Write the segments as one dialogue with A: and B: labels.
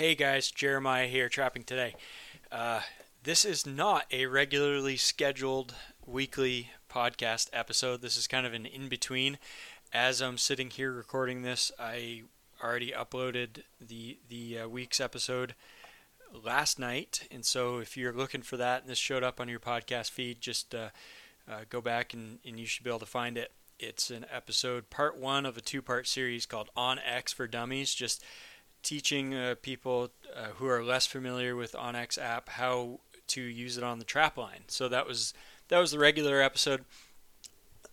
A: Hey guys, Jeremiah here, Trapping Today. Uh, this is not a regularly scheduled weekly podcast episode. This is kind of an in between. As I'm sitting here recording this, I already uploaded the the uh, week's episode last night, and so if you're looking for that and this showed up on your podcast feed, just uh, uh, go back and, and you should be able to find it. It's an episode, part one of a two part series called onX for Dummies. Just teaching uh, people uh, who are less familiar with onX app how to use it on the trap line. So that was that was the regular episode.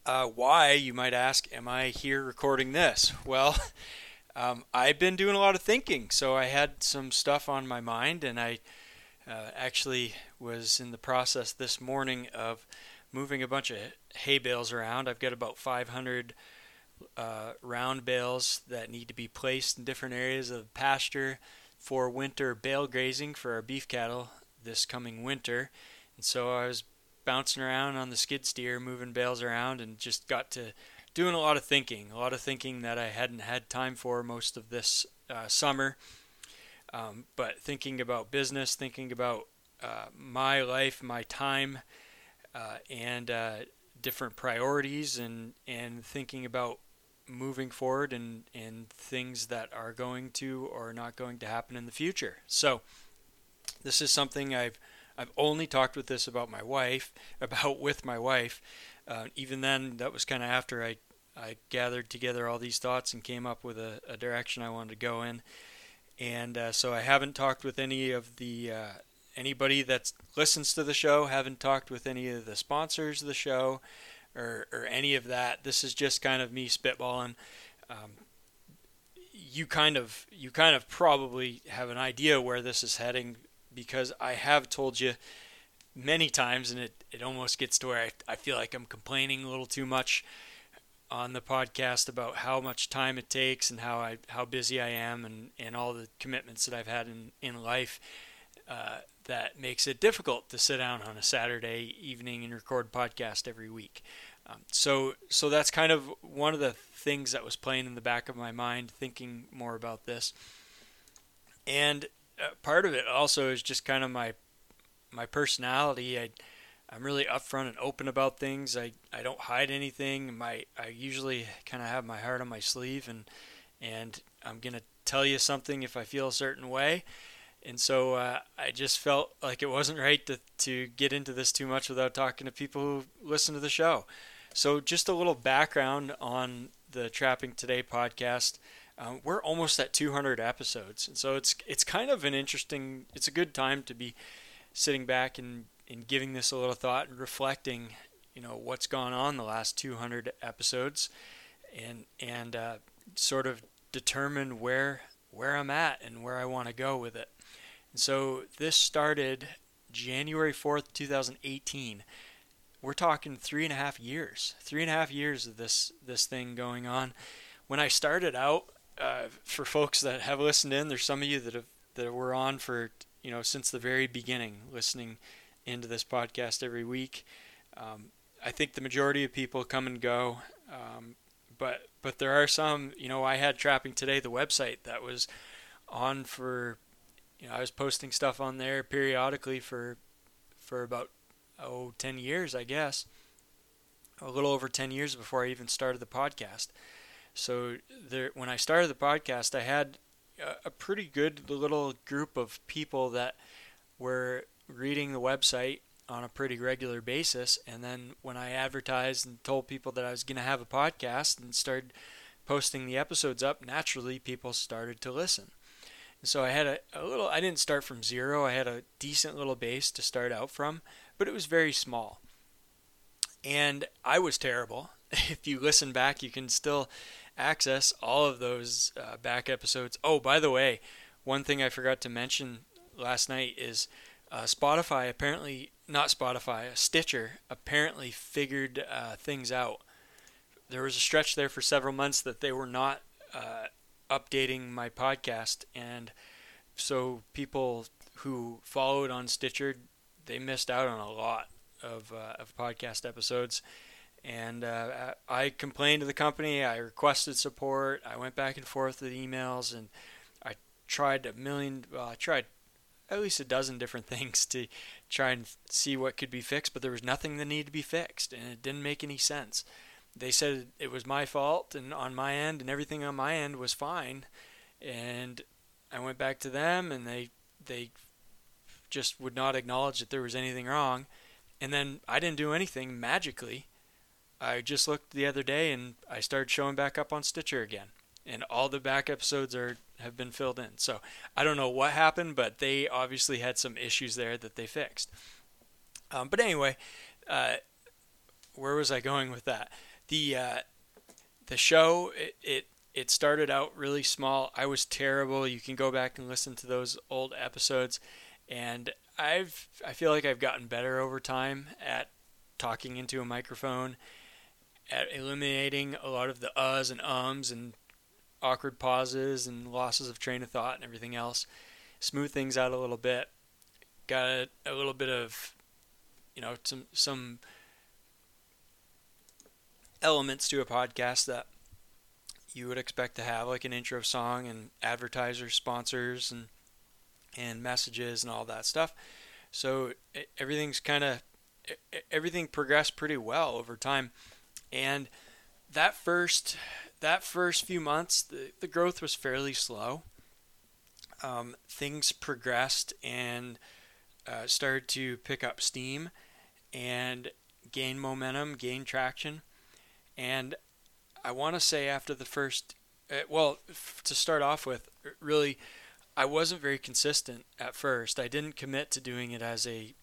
A: Uh, why you might ask? Am I here recording this? Well, um, I've been doing a lot of thinking, so I had some stuff on my mind, and I uh, actually was in the process this morning of moving a bunch of hay bales around. I've got about 500 uh, round bales that need to be placed in different areas of pasture for winter bale grazing for our beef cattle this coming winter. And so I was bouncing around on the skid steer, moving bales around, and just got to doing a lot of thinking, a lot of thinking that I hadn't had time for most of this uh, summer. Um, but thinking about business, thinking about uh, my life, my time, uh, and uh, different priorities, and and thinking about moving forward and, and things that are going to or not going to happen in the future. So this is something I've I've only talked with this about my wife about with my wife. Uh, even then, that was kind of after I I gathered together all these thoughts and came up with a, a direction I wanted to go in. And uh, so I haven't talked with any of the uh, anybody that listens to the show. Haven't talked with any of the sponsors of the show or, or any of that. This is just kind of me spitballing. Um, you kind of you kind of probably have an idea where this is heading because I have told you many times, and it, it almost gets to where I, I feel like I'm complaining a little too much on the podcast about how much time it takes and how I how busy I am and, and all the commitments that I've had in in life. Uh, that makes it difficult to sit down on a Saturday evening and record podcast every week. Um, so, so that's kind of one of the things that was playing in the back of my mind, thinking more about this. And uh, part of it also is just kind of my my personality. I I'm really upfront and open about things. I, I don't hide anything. My I usually kind of have my heart on my sleeve and and I'm gonna tell you something if I feel a certain way. And so uh, I just felt like it wasn't right to, to get into this too much without talking to people who listen to the show. So, just a little background on the Trapping Today podcast. Um, we're almost at 200 episodes, and so it's it's kind of an interesting. It's a good time to be sitting back and, and giving this a little thought and reflecting. You know what's gone on the last 200 episodes, and and uh, sort of determine where where I'm at and where I want to go with it. And so this started January 4th, 2018 we're talking three and a half years, three and a half years of this this thing going on. When I started out, uh, for folks that have listened in, there's some of you that have that were on for you know since the very beginning, listening into this podcast every week. Um, I think the majority of people come and go, um, but but there are some. You know, I had Trapping Today, the website that was on for. You know, I was posting stuff on there periodically for for about oh, 10 years, I guess. A little over 10 years before I even started the podcast. So there, when I started the podcast, I had a, a pretty good little group of people that were reading the website on a pretty regular basis. And then when I advertised and told people that I was going to have a podcast and started posting the episodes up, naturally people started to listen. And so I had a, a little, I didn't start from zero. I had a decent little base to start out from but it was very small. And I was terrible. If you listen back, you can still access all of those uh, back episodes. Oh, by the way, one thing I forgot to mention last night is uh, Spotify apparently, not Spotify, Stitcher apparently figured uh, things out. There was a stretch there for several months that they were not uh, updating my podcast, and so people who followed on Stitcher they missed out on a lot of, uh, of podcast episodes. And uh, I complained to the company. I requested support. I went back and forth with emails, and I tried a million. Well, I tried at least a dozen different things to try and see what could be fixed, but there was nothing that needed to be fixed, and it didn't make any sense. They said it was my fault and on my end, and everything on my end was fine, and I went back to them, and they they just would not acknowledge that there was anything wrong, and then I didn't do anything magically. I just looked the other day, and I started showing back up on Stitcher again and all the back episodes are have been filled in. So I don't know what happened, but they obviously had some issues there that they fixed. Um, but anyway, uh, where was I going with that? The uh, the show it, it it started out really small. I was terrible. You can go back and listen to those old episodes, and I've I feel like I've gotten better over time at talking into a microphone, at eliminating a lot of the uhs and ums and awkward pauses and losses of train of thought and everything else. Smooth things out a little bit. Got a, a little bit of, you know, some some elements to a podcast that you would expect to have, like an intro song and advertisers, sponsors, and and messages and all that stuff. So everything's kind of everything progressed pretty well over time, and that first that first few months, the, the growth was fairly slow. Um, things progressed and uh, started to pick up steam and gain momentum, gain traction. And I want to say after the first, uh, well, to start off with, really, I wasn't very consistent at first. I didn't commit to doing it as a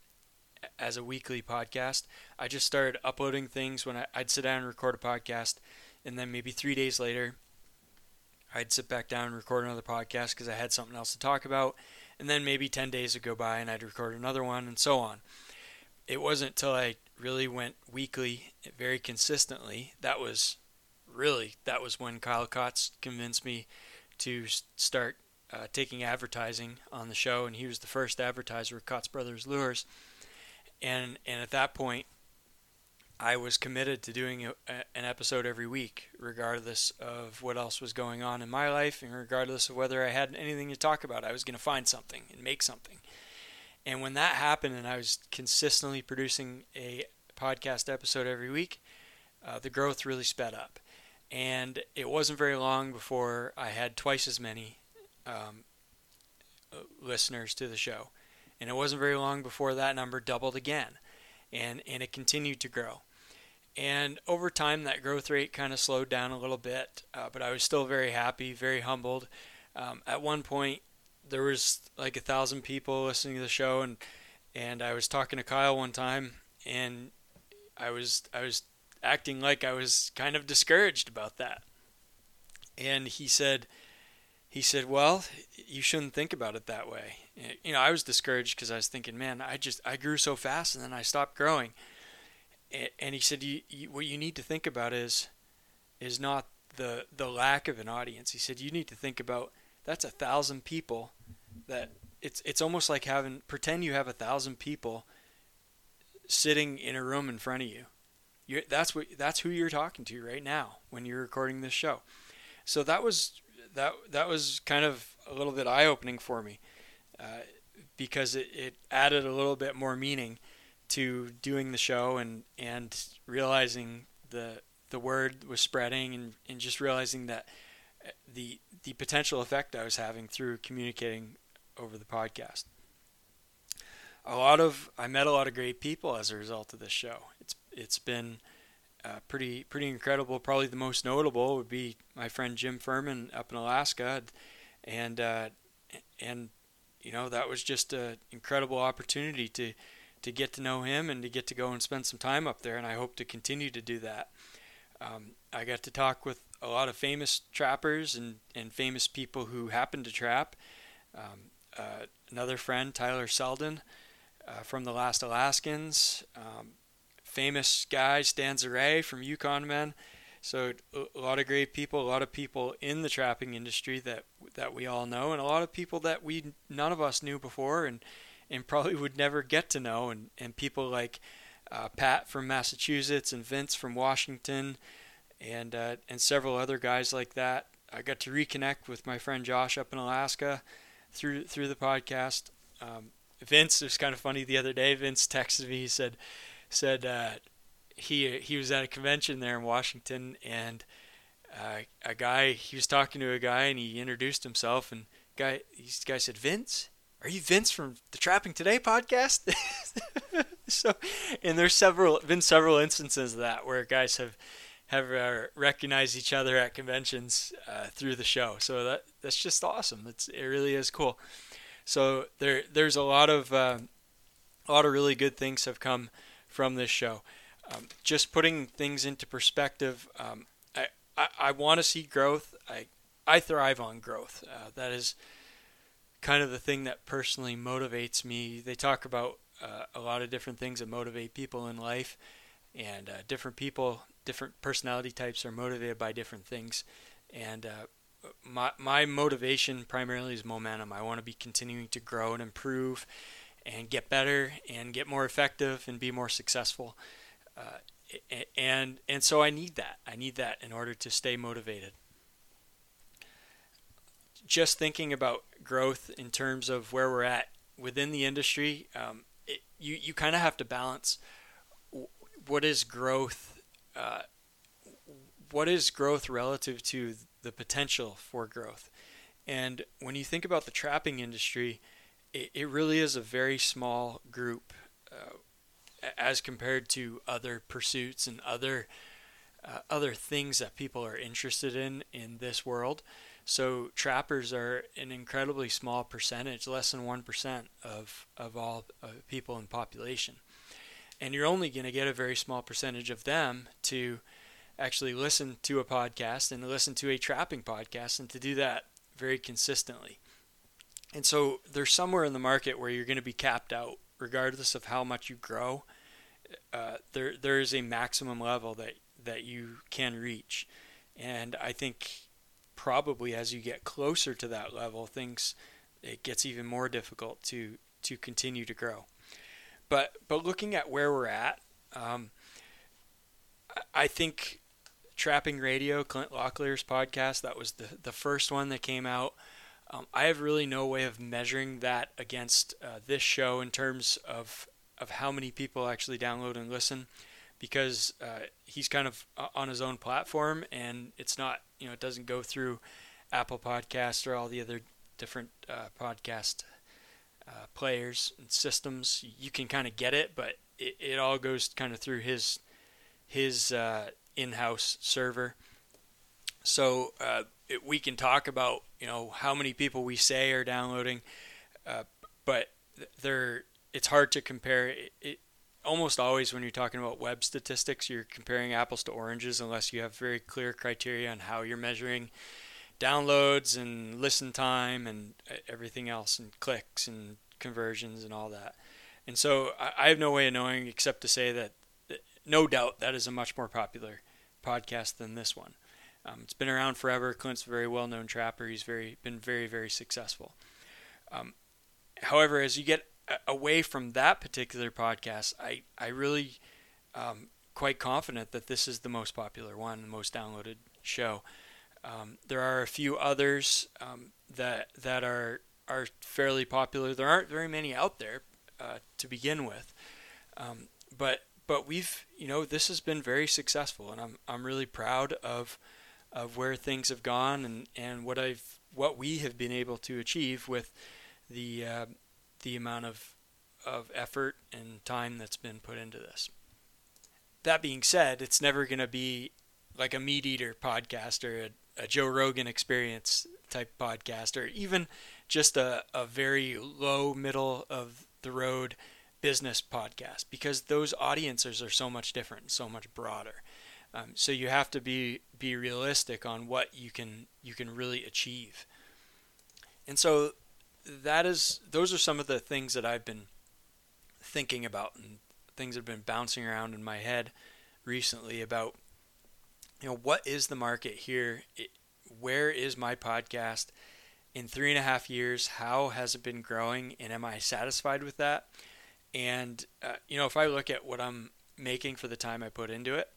A: as a weekly podcast. I just started uploading things when I, I'd sit down and record a podcast and then maybe three days later, I'd sit back down and record another podcast because I had something else to talk about, and then maybe 10 days would go by and I'd record another one, and so on. It wasn't until I really went weekly, very consistently, that was really that was when Kyle Kotz convinced me to start uh, taking advertising on the show, and he was the first advertiser of Kotz Brothers Lures. And and at that point, I was committed to doing a, an episode every week, regardless of what else was going on in my life, and regardless of whether I had anything to talk about. I was going to find something and make something. And when that happened, and I was consistently producing a podcast episode every week, uh, the growth really sped up. And it wasn't very long before I had twice as many um, uh, listeners to the show. And it wasn't very long before that number doubled again and and it continued to grow. And over time, that growth rate kind of slowed down a little bit, uh, but I was still very happy, very humbled. Um, at one point, there was like a thousand people listening to the show, and and I was talking to Kyle one time, and I was I was acting like I was kind of discouraged about that, and he said, he said, well, you shouldn't think about it that way. You know, I was discouraged because I was thinking, man, I just I grew so fast and then I stopped growing. And he said, you, you, what you need to think about is is not the the lack of an audience. He said you need to think about that's a thousand people that it's it's almost like having pretend you have a thousand people sitting in a room in front of you. You're, that's what that's who you're talking to right now when you're recording this show. So that was that that was kind of a little bit eye opening for me uh, because it, it added a little bit more meaning to doing the show and and realizing the the word was spreading and, and just realizing that the the potential effect I was having through communicating over the podcast. A lot of I met a lot of great people as a result of this show. It's it's been uh, pretty pretty incredible. Probably the most notable would be my friend Jim Furman up in Alaska, and uh, and you know that was just an incredible opportunity to to get to know him and to get to go and spend some time up there, and I hope to continue to do that. Um, I got to talk with a lot of famous trappers and, and famous people who happen to trap. Um, uh, another friend, Tyler Selden, uh, from the Last Alaskans. Um, famous guy, Stan Zuray from Yukon Men. So a lot of great people, a lot of people in the trapping industry that that we all know, and a lot of people that we none of us knew before, and and probably would never get to know, and and people like uh, Pat from Massachusetts and Vince from Washington, and uh, and several other guys like that. I got to reconnect with my friend Josh up in Alaska. through through the podcast. Um, Vince, it was kind of funny the other day. Vince texted me. He said said uh, he he was at a convention there in Washington, and uh, a guy he was talking to a guy, and he introduced himself, and guy this guy said, "Vince, are you Vince from the Trapping Today podcast?" so, and there's several been several instances of that where guys have have uh, recognized each other at conventions uh, through the show. So that that's just awesome. It's it really is cool. So there there's a lot of uh, a lot of really good things have come from this show. Um, just putting things into perspective, um, I, I, I want to see growth. I, I thrive on growth. Uh, that is kind of the thing that personally motivates me. They talk about uh, a lot of different things that motivate people in life, and uh, different people, different personality types are motivated by different things. And uh, my, my motivation primarily is momentum. I want to be continuing to grow and improve and get better and get more effective and be more successful. Uh, and and so I need that. I need that in order to stay motivated. Just thinking about growth in terms of where we're at within the industry, um, it, you you kind of have to balance what is growth. Uh, what is growth relative to the potential for growth? And when you think about the trapping industry, it, it really is a very small group uh, as compared to other pursuits and other uh, other things that people are interested in in this world. So trappers are an incredibly small percentage, less than one percent of of all uh, people in population, and you're only going to get a very small percentage of them to actually listen to a podcast and listen to a trapping podcast, and to do that very consistently. And so there's somewhere in the market where you're going to be capped out, regardless of how much you grow. Uh, there there is a maximum level that that you can reach, and I think probably as you get closer to that level, things it gets even more difficult to to continue to grow. But but looking at where we're at, um, I think Trapping Radio, Clint Locklear's podcast, that was the the first one that came out. Um, I have really no way of measuring that against uh, this show in terms of of how many people actually download and listen, because uh, he's kind of uh, on his own platform and it's not you know it doesn't go through Apple Podcast or all the other different uh, podcast uh, players and systems. You can kind of get it, but it, it all goes kind of through his his uh, in-house server. So it, we can talk about you know how many people we say are downloading, uh, but they're it's hard to compare. It, it, almost always when you're talking about web statistics, you're comparing apples to oranges unless you have very clear criteria on how you're measuring downloads and listen time and uh, everything else and clicks and conversions and all that. And so I, have no way of knowing except to say that no doubt that is a much more popular podcast than this one. Um, it's been around forever. Clint's a very well-known trapper. He's very been very very successful. Um, however, as you get away from that particular podcast, I I really um, quite confident that this is the most popular one, the most downloaded show. Um, there are a few others um, that that are are fairly popular. There aren't very many out there uh, to begin with, um, but but we've you know this has been very successful, and I'm I'm really proud of of where things have gone and, and what I've what we have been able to achieve with the uh, the amount of of effort and time that's been put into this. That being said, it's never going to be like a meat eater podcast or a, a, Joe Rogan experience type podcast or even just a, a very low middle of the road business podcast because those audiences are so much different, so much broader. Um, so you have to be be realistic on what you can you can really achieve. And so that is those are some of the things that I've been thinking about and things that have been bouncing around in my head recently about you know what is the market here it, where is my podcast in three and a half years how has it been growing and am i satisfied with that and uh, you know if i look at what i'm making for the time i put into it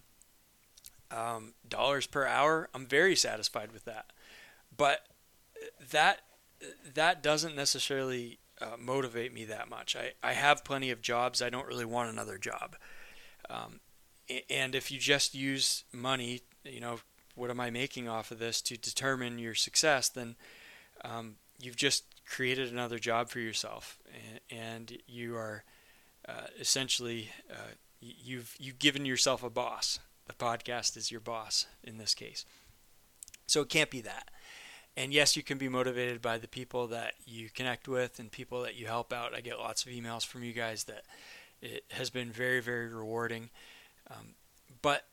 A: um, dollars per hour, I'm very satisfied with that. But that that doesn't necessarily uh, motivate me that much. I, I have plenty of jobs. I don't really want another job. Um, and if you just use money, you know, what am I making off of this to determine your success, then um, you've just created another job for yourself, and, and you are uh, essentially uh, you've you've given yourself a boss. The podcast is your boss in this case, so it can't be that. And yes, you can be motivated by the people that you connect with and people that you help out. I get lots of emails from you guys that it has been very very rewarding. Um, but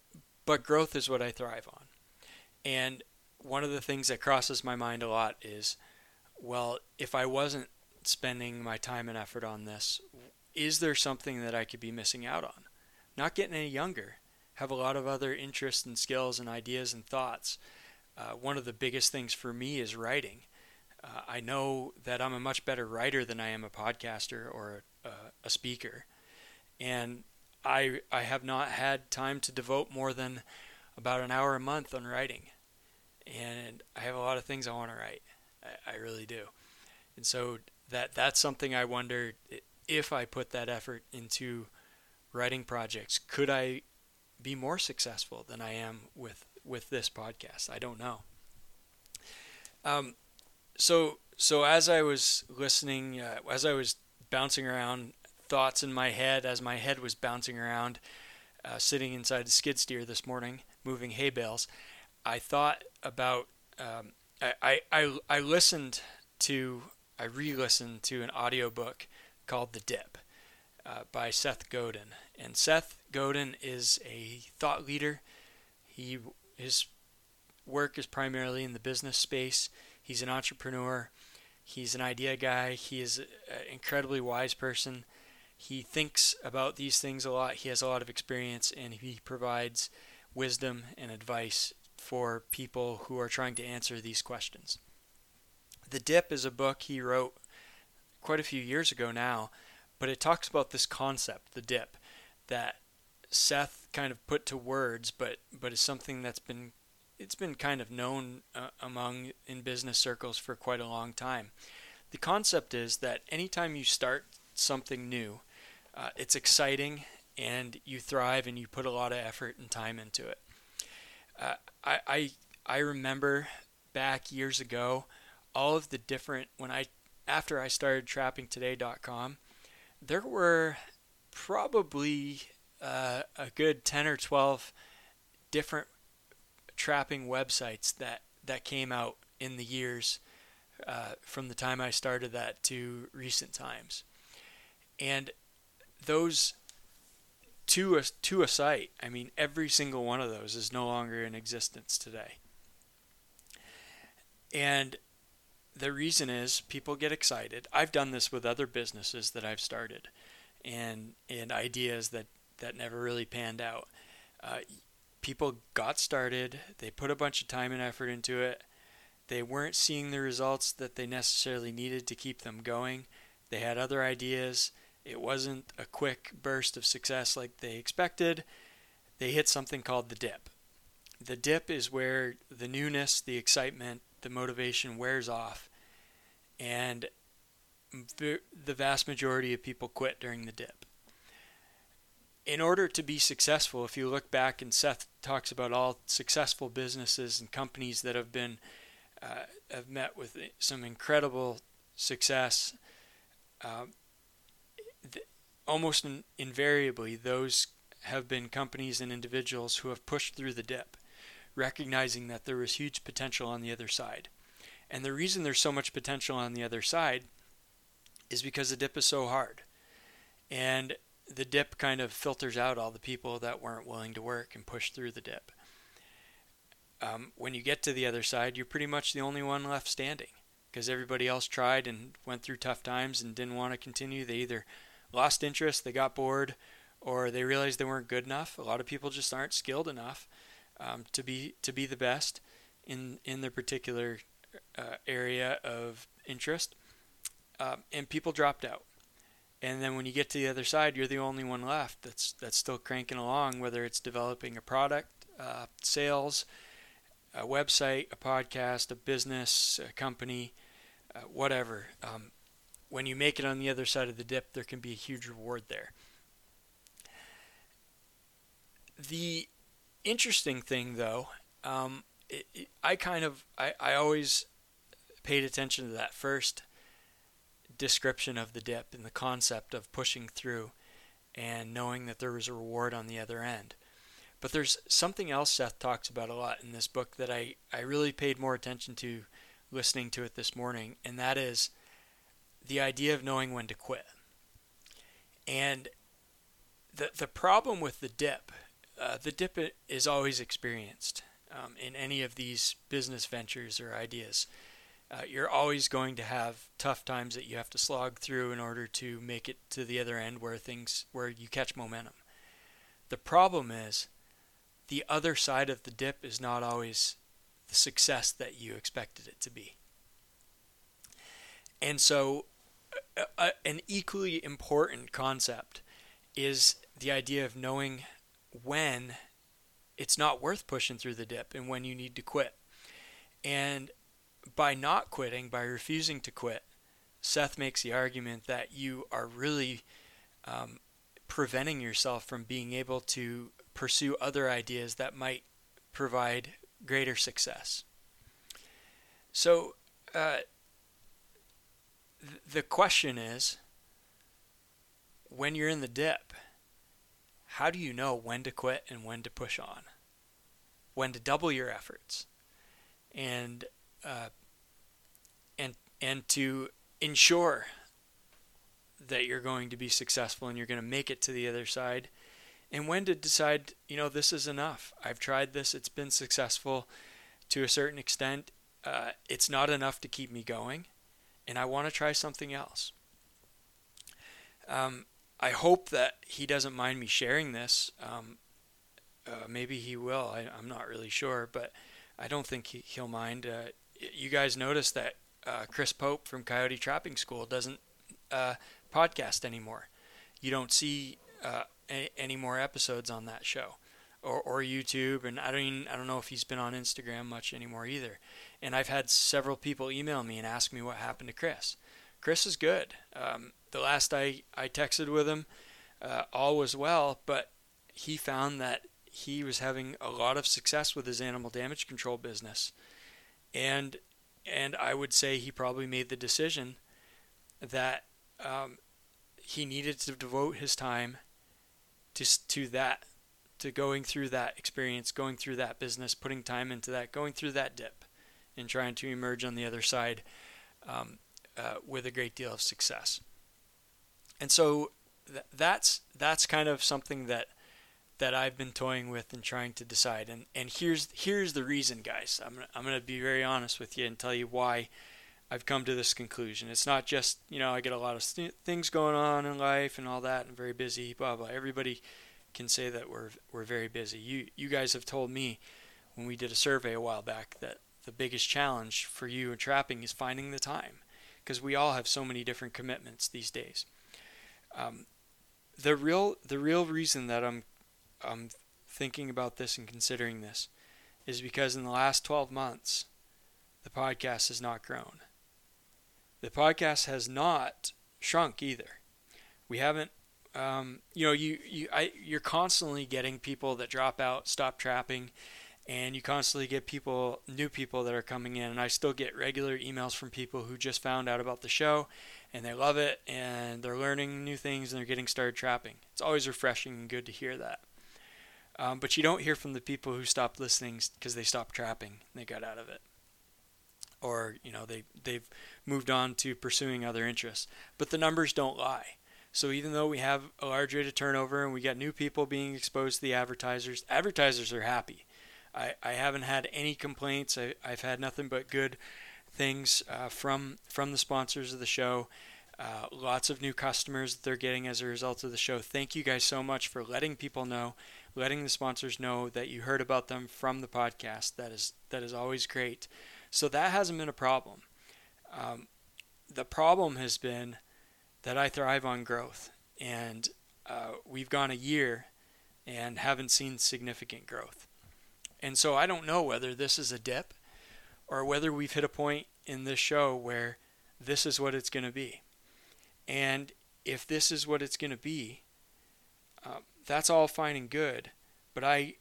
A: but growth is what I thrive on. And one of the things that crosses my mind a lot is, well, if I wasn't spending my time and effort on this, is there something that I could be missing out on? Not getting any younger, have a lot of other interests and skills and ideas and thoughts. Uh, one of the biggest things for me is writing. Uh, I know that I'm a much better writer than I am a podcaster or a, a speaker, and I I have not had time to devote more than about an hour a month on writing, and I have a lot of things I want to write. I, I really do, and so that that's something I wonder if I put that effort into writing projects, could I be more successful than I am with with this podcast? I don't know. Um, so so as I was listening, uh, as I was bouncing around thoughts in my head as my head was bouncing around, uh, sitting inside the skid steer this morning, moving hay bales. I thought about. Um, I, I, I listened to I re-listened to an audiobook called The Dip uh, by Seth Godin, and Seth Godin is a thought leader. He his work is primarily in the business space. He's an entrepreneur. He's an idea guy. He is an incredibly wise person. He thinks about these things a lot. He has a lot of experience and he provides wisdom and advice for people who are trying to answer these questions. The Dip is a book he wrote quite a few years ago now, but it talks about this concept, the dip, that Seth kind of put to words, but but is something that's been it's been kind of known uh, among in business circles for quite a long time. The concept is that anytime you start something new, uh, it's exciting and you thrive and you put a lot of effort and time into it. Uh, I, I I remember back years ago all of the different when I after I started trappingtoday.com, there were probably uh, a good 10 or 12 different trapping websites that that came out in the years uh, from the time I started that to recent times. And those to a to a site, I mean, every single one of those is no longer in existence today. And the reason is people get excited. I've done this with other businesses that I've started, and and ideas that that never really panned out. Uh, people got started. They put a bunch of time and effort into it. They weren't seeing the results that they necessarily needed to keep them going. They had other ideas it wasn't a quick burst of success like they expected. They hit something called the dip. The dip is where the newness, the excitement, the motivation wears off, and the vast majority of people quit during the dip. In order to be successful, if you look back and Seth talks about all successful businesses and companies that have been uh, have met with some incredible success, uh, almost in, invariably, those have been companies and individuals who have pushed through the dip, recognizing that there was huge potential on the other side. And the reason there's so much potential on the other side is because the dip is so hard. And the dip kind of filters out all the people that weren't willing to work and push through the dip. Um, when you get to the other side, you're pretty much the only one left standing because everybody else tried and went through tough times and didn't want to continue. They either lost interest, they got bored, or they realized they weren't good enough. A lot of people just aren't skilled enough um, to be to be the best in in their particular uh, area of interest, um, and people dropped out. And then when you get to the other side, you're the only one left that's that's still cranking along. Whether it's developing a product, uh, sales, a website, a podcast, a business, a company, uh, whatever. Um, when you make it on the other side of the dip, there can be a huge reward there. The interesting thing, though, um, it, it, I kind of I, I always paid attention to that first description of the dip and the concept of pushing through and knowing that there was a reward on the other end. But there's something else Seth talks about a lot in this book that I, I really paid more attention to listening to it this morning, and that is the idea of knowing when to quit. And the, the problem with the dip, uh, the dip is always experienced um, in any of these business ventures or ideas uh, you're always going to have tough times that you have to slog through in order to make it to the other end where things where you catch momentum. The problem is the other side of the dip is not always the success that you expected it to be. And so uh an equally important concept is the idea of knowing when it's not worth pushing through the dip and when you need to quit. And by not quitting, by refusing to quit, Seth makes the argument that you are really um, preventing yourself from being able to pursue other ideas that might provide greater success. So, uh, the question is when you're in the dip, how do you know when to quit and when to push on? When to double your efforts? And uh, and and to ensure that you're going to be successful and you're going to make it to the other side and when to decide you know this is enough i've tried this it's been successful to a certain extent uh, it's not enough to keep me going and i want to try something else um, i hope that he doesn't mind me sharing this um, uh, maybe he will I, am not really sure but i don't think he, will mind uh, you guys notice that uh, Chris Pope from Coyote Trapping School doesn't uh, podcast anymore. You don't see uh, any, more episodes on that show, or, or YouTube, and I don't even, I don't know if he's been on Instagram much anymore either. And I've had several people email me and ask me what happened to Chris. Chris is good. Um, the last I, I texted with him, uh, all was well, but he found that he was having a lot of success with his animal damage control business and and I would say he probably made the decision that um, he needed to devote his time to to that, to going through that experience, going through that business, putting time into that, going through that dip, and trying to emerge on the other side um, uh, with a great deal of success. And so th- that's that's kind of something that that I've been toying with and trying to decide. And and here's here's the reason, guys. I'm gonna, I'm going to be very honest with you and tell you why I've come to this conclusion. It's not just you know I get a lot of st- things going on in life and all that and very busy. Blah blah. Everybody can say that we're we're very busy. You you guys have told me when we did a survey a while back that the biggest challenge for you in trapping is finding the time because we all have so many different commitments these days. Um, the real the real reason that I'm I'm thinking about this and considering this is because in the last 12 months, the podcast has not grown. The podcast has not shrunk either. We haven't, um, you know, you you I, you're constantly getting people that drop out, stop trapping, and you constantly get people, new people that are coming in. And I still get regular emails from people who just found out about the show, and they love it, and they're learning new things, and they're getting started trapping. It's always refreshing and good to hear that. Um, but you don't hear from the people who stopped listening because they stopped trapping. They got out of it, or you know they they've moved on to pursuing other interests. But the numbers don't lie. So even though we have a large rate of turnover and we got new people being exposed to the advertisers, advertisers are happy. I, I haven't had any complaints. I, I've had nothing but good things uh, from from the sponsors of the show. Uh, lots of new customers that they're getting as a result of the show. Thank you guys so much for letting people know letting the sponsors know that you heard about them from the podcast. That is that is always great. So that hasn't been a problem. Um, the problem has been that I thrive on growth, and uh, we've gone a year and haven't seen significant growth. And so I don't know whether this is a dip or whether we've hit a point in this show where this is what it's going to be. And if this is what it's going to be, uh, that's all fine and good. But I,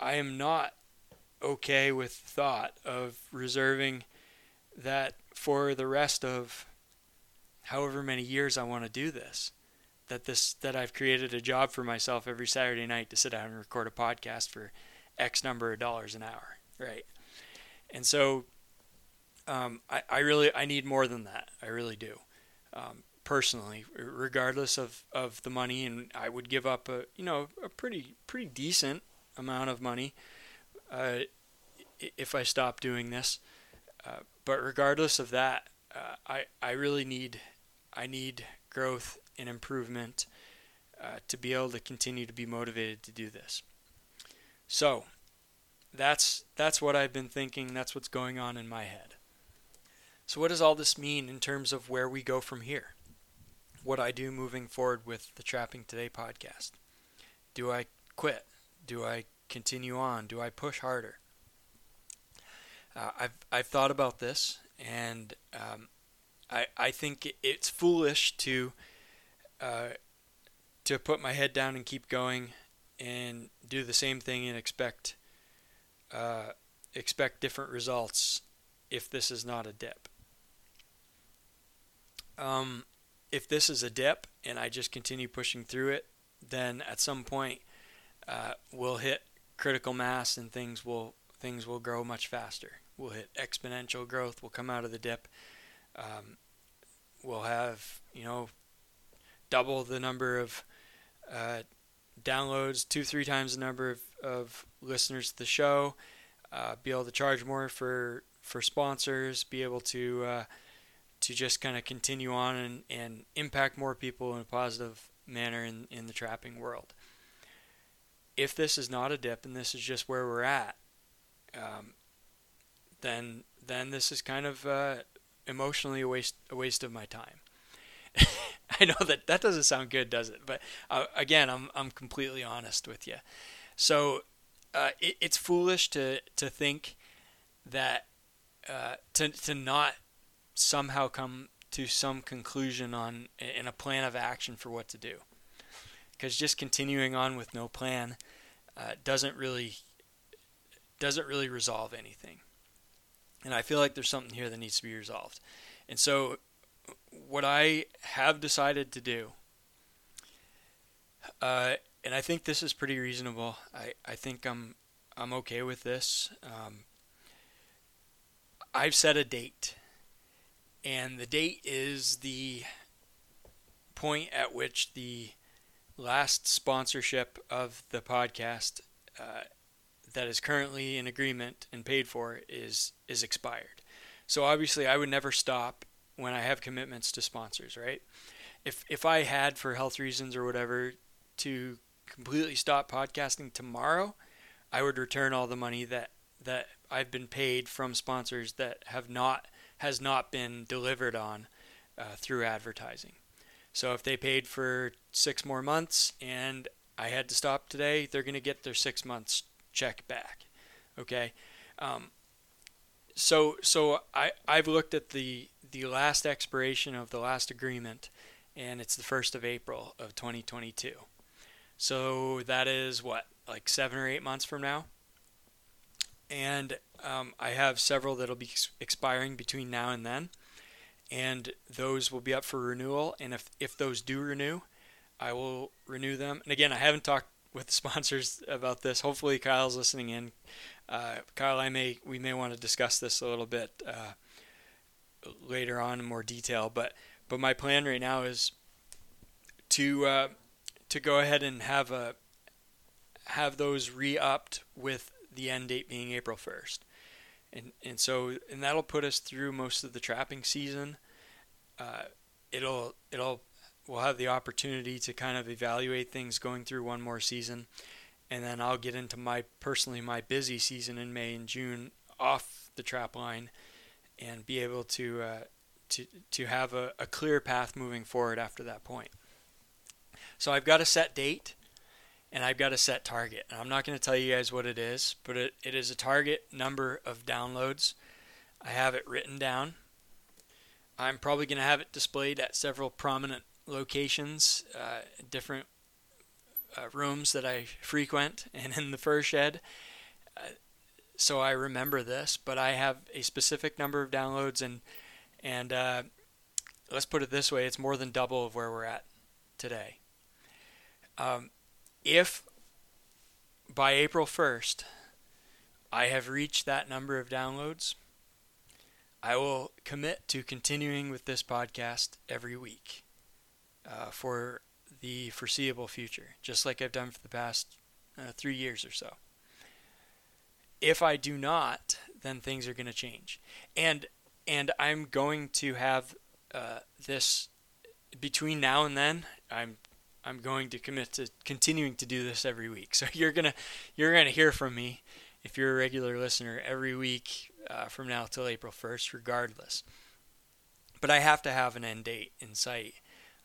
A: I am not okay with thought of reserving that for the rest of however many years I want to do this. That this that I've created a job for myself every Saturday night to sit down and record a podcast for X number of dollars an hour, right? And so um, I, I really I need more than that. I really do. Um, personally, regardless of, of the money, and I would give up a you know a pretty pretty decent amount of money uh, if I stop doing this. Uh, but regardless of that, uh, I I really need I need growth and improvement uh, to be able to continue to be motivated to do this. So that's that's what I've been thinking. That's what's going on in my head. So what does all this mean in terms of where we go from here? What I do moving forward with the Trapping Today podcast? Do I quit? Do I continue on? Do I push harder? Uh, I've I've thought about this, and um, I I think it's foolish to uh, to put my head down and keep going and do the same thing and expect uh, expect different results if this is not a dip. Um, if this is a dip and I just continue pushing through it, then at some point uh, we'll hit critical mass and things will things will grow much faster. We'll hit exponential growth. We'll come out of the dip. Um, we'll have you know double the number of uh, downloads, two three times the number of, of listeners to the show. Uh, be able to charge more for for sponsors. Be able to uh, to just kind of continue on and, and impact more people in a positive manner in, in the trapping world. If this is not a dip and this is just where we're at, um, then then this is kind of uh, emotionally a waste a waste of my time. I know that that doesn't sound good, does it? But uh, again, I'm I'm completely honest with you. So uh, it, it's foolish to to think that uh, to to not somehow come to some conclusion on in a plan of action for what to do. Because just continuing on with no plan uh, doesn't really doesn't really resolve anything. And I feel like there's something here that needs to be resolved. And so, what I have decided to do, uh, and I think this is pretty reasonable. I, I think I'm I'm okay with this. Um, I've set a date and the date is the point at which the last sponsorship of the podcast uh, that is currently in agreement and paid for is is expired. So obviously, I would never stop when I have commitments to sponsors, right? If if I had for health reasons or whatever to completely stop podcasting tomorrow, I would return all the money that that I've been paid from sponsors that have not has not been delivered on uh, through advertising. So if they paid for six more months and I had to stop today, they're going to get their six months check back. Okay. Um, so so I I've looked at the the last expiration of the last agreement, and it's the first of April of 2022. So that is what like seven or eight months from now and um, I have several that'll be expiring between now and then, and those will be up for renewal. And if if those do renew, I will renew them. And again, I haven't talked with the sponsors about this. Hopefully, Kyle's listening in. Uh, Kyle, I may we may want to discuss this a little bit uh, later on in more detail. But but my plan right now is to uh, to go ahead and have a have those re-upped with the end date being April 1st. And, and so and that'll put us through most of the trapping season. Uh, it'll it'll we'll have the opportunity to kind of evaluate things going through one more season, and then I'll get into my personally my busy season in May and June off the trap line, and be able to uh, to to have a, a clear path moving forward after that point. So I've got a set date and I've got a set target. And I'm not going to tell you guys what it is, but it, it is a target number of downloads. I have it written down. I'm probably going to have it displayed at several prominent locations, uh, different uh, rooms that I frequent, and in the fur shed. Uh, so I remember this, but I have a specific number of downloads, and and uh, let's put it this way: it's more than double of where we're at today. Um, if by April 1st I have reached that number of downloads, I will commit to continuing with this podcast every week uh, for the foreseeable future, just like I've done for the past uh, three years or so. If I do not, then things are going to change, and and I'm going to have uh, this between now and then. I'm I'm going to commit to continuing to do this every week. So you're gonna you're gonna hear from me if you're a regular listener every week uh, from now till April 1st, regardless. But I have to have an end date in sight.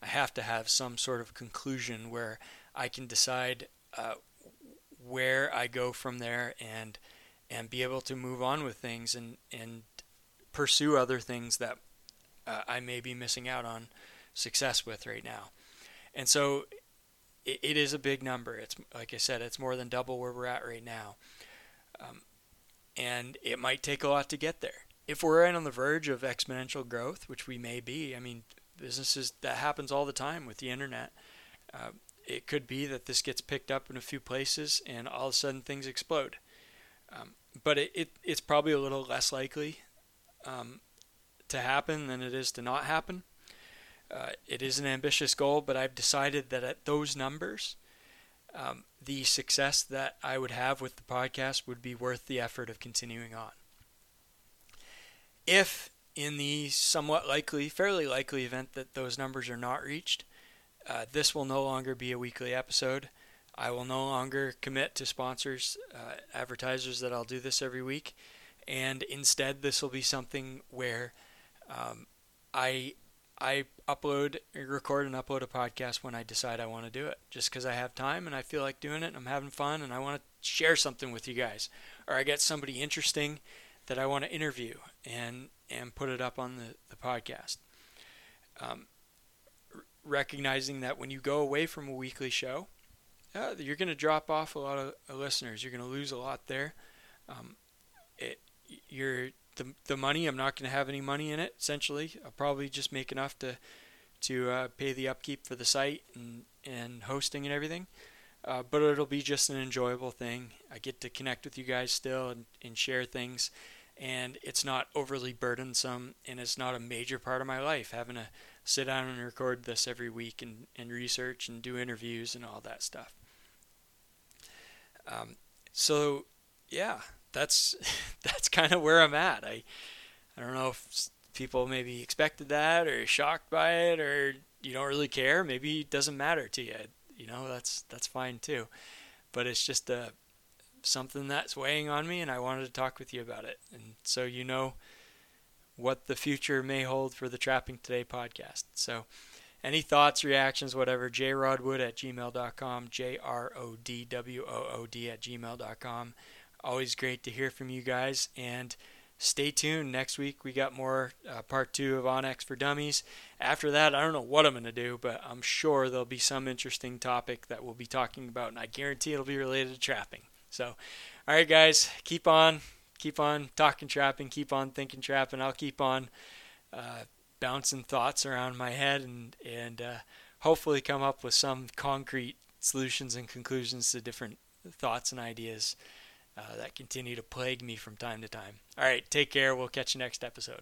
A: I have to have some sort of conclusion where I can decide uh, where I go from there and and be able to move on with things and and pursue other things that uh, I may be missing out on success with right now. And so it, it is a big number. It's like I said, it's more than double where we're at right now. Um, and it might take a lot to get there. If we're right on the verge of exponential growth, which we may be, I mean, businesses that happens all the time with the internet. Uh, it could be that this gets picked up in a few places and all of a sudden things explode. Um, but it, it, it's probably a little less likely um, to happen than it is to not happen. Uh, it is an ambitious goal, but I've decided that at those numbers, um, the success that I would have with the podcast would be worth the effort of continuing on. If, in the somewhat likely, fairly likely event that those numbers are not reached, uh, this will no longer be a weekly episode. I will no longer commit to sponsors, uh, advertisers that I'll do this every week, and instead this will be something where um, I I upload, record, and upload a podcast when I decide I want to do it, just because I have time and I feel like doing it. And I'm having fun, and I want to share something with you guys, or I get somebody interesting that I want to interview and and put it up on the the podcast. Um, recognizing that when you go away from a weekly show, uh, you're going to drop off a lot of listeners. You're going to lose a lot there. Um, it, you're the the money. I'm not going to have any money in it. Essentially, I'll probably just make enough to to uh, pay the upkeep for the site and and hosting and everything. Uh, but it'll be just an enjoyable thing. I get to connect with you guys still and, and share things, and it's not overly burdensome, and it's not a major part of my life having to sit down and record this every week and, and research and do interviews and all that stuff. Um, so, yeah, that's that's kind of where I'm at. I I don't know if people maybe expected that or shocked by it or you don't really care. Maybe it doesn't matter to you. You know, that's that's fine too. But it's just a something that's weighing on me and I wanted to talk with you about it. And so you know what the future may hold for the Trapping Today podcast. So any thoughts, reactions, whatever, jrodwood at gmail.com, J R O D W O O D at gmail.com. Always great to hear from you guys. And stay tuned. Next week, we got more uh, part two of onX for Dummies. After that, I don't know what I'm going to do, but I'm sure there'll be some interesting topic that we'll be talking about. And I guarantee it'll be related to trapping. So, all right, guys, keep on. Keep on talking trapping, keep on thinking trapping. I'll keep on uh, bouncing thoughts around my head and and uh, hopefully come up with some concrete solutions and conclusions to different thoughts and ideas uh, that continue to plague me from time to time. All right, take care. We'll catch you next episode.